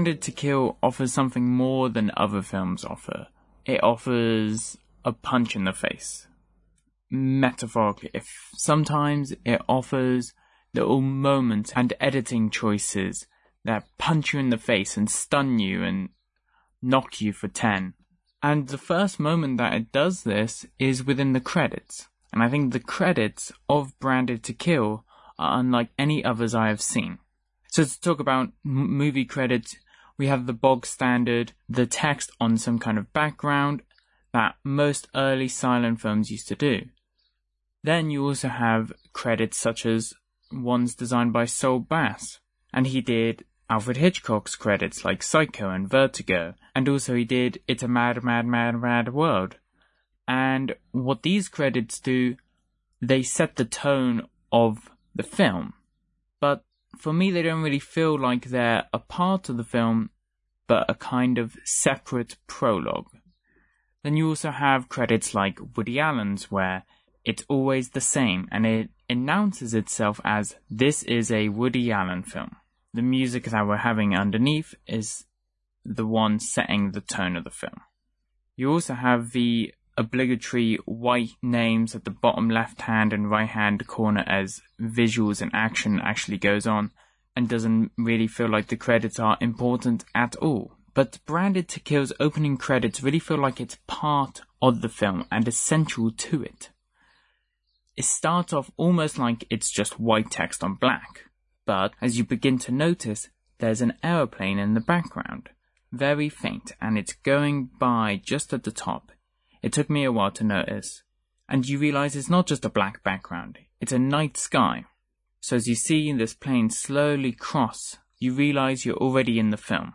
Branded to Kill offers something more than other films offer. It offers a punch in the face. Metaphorically, if sometimes it offers little moments and editing choices that punch you in the face and stun you and knock you for 10. And the first moment that it does this is within the credits. And I think the credits of Branded to Kill are unlike any others I have seen. So to talk about m- movie credits, we have the bog standard, the text on some kind of background that most early silent films used to do. Then you also have credits such as ones designed by Saul Bass, and he did Alfred Hitchcock's credits like Psycho and Vertigo, and also he did It's a Mad, Mad, Mad, Mad World. And what these credits do, they set the tone of the film. For me, they don't really feel like they're a part of the film, but a kind of separate prologue. Then you also have credits like Woody Allen's, where it's always the same and it announces itself as this is a Woody Allen film. The music that we're having underneath is the one setting the tone of the film. You also have the obligatory white names at the bottom left hand and right hand corner as visuals and action actually goes on and doesn't really feel like the credits are important at all. But Branded to Kill's opening credits really feel like it's part of the film and essential to it. It starts off almost like it's just white text on black, but as you begin to notice, there's an aeroplane in the background, very faint, and it's going by just at the top. It took me a while to notice. And you realize it's not just a black background, it's a night sky. So as you see this plane slowly cross, you realize you're already in the film.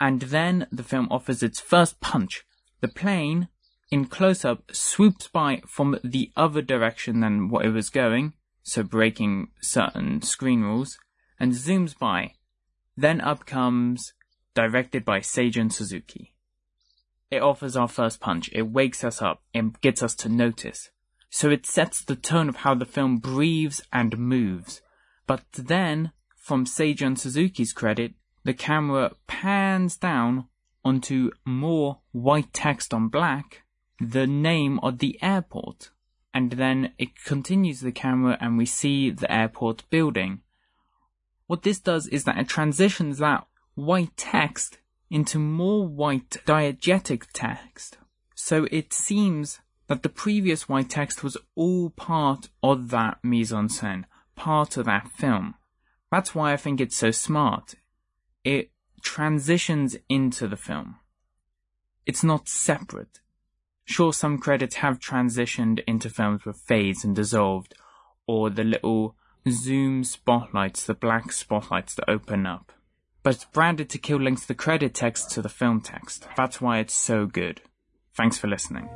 And then the film offers its first punch. The plane, in close up, swoops by from the other direction than what it was going, so breaking certain screen rules, and zooms by. Then up comes, directed by Seijun Suzuki. It offers our first punch. It wakes us up and gets us to notice. So it sets the tone of how the film breathes and moves. But then, from Seijun Suzuki's credit, the camera pans down onto more white text on black, the name of the airport. And then it continues the camera and we see the airport building. What this does is that it transitions that white text into more white diegetic text. So it seems that the previous white text was all part of that mise en scène, part of that film. That's why I think it's so smart. It transitions into the film. It's not separate. Sure, some credits have transitioned into films with fades and dissolved, or the little zoom spotlights, the black spotlights that open up but it's Branded to Kill links the credit text to the film text. That's why it's so good. Thanks for listening.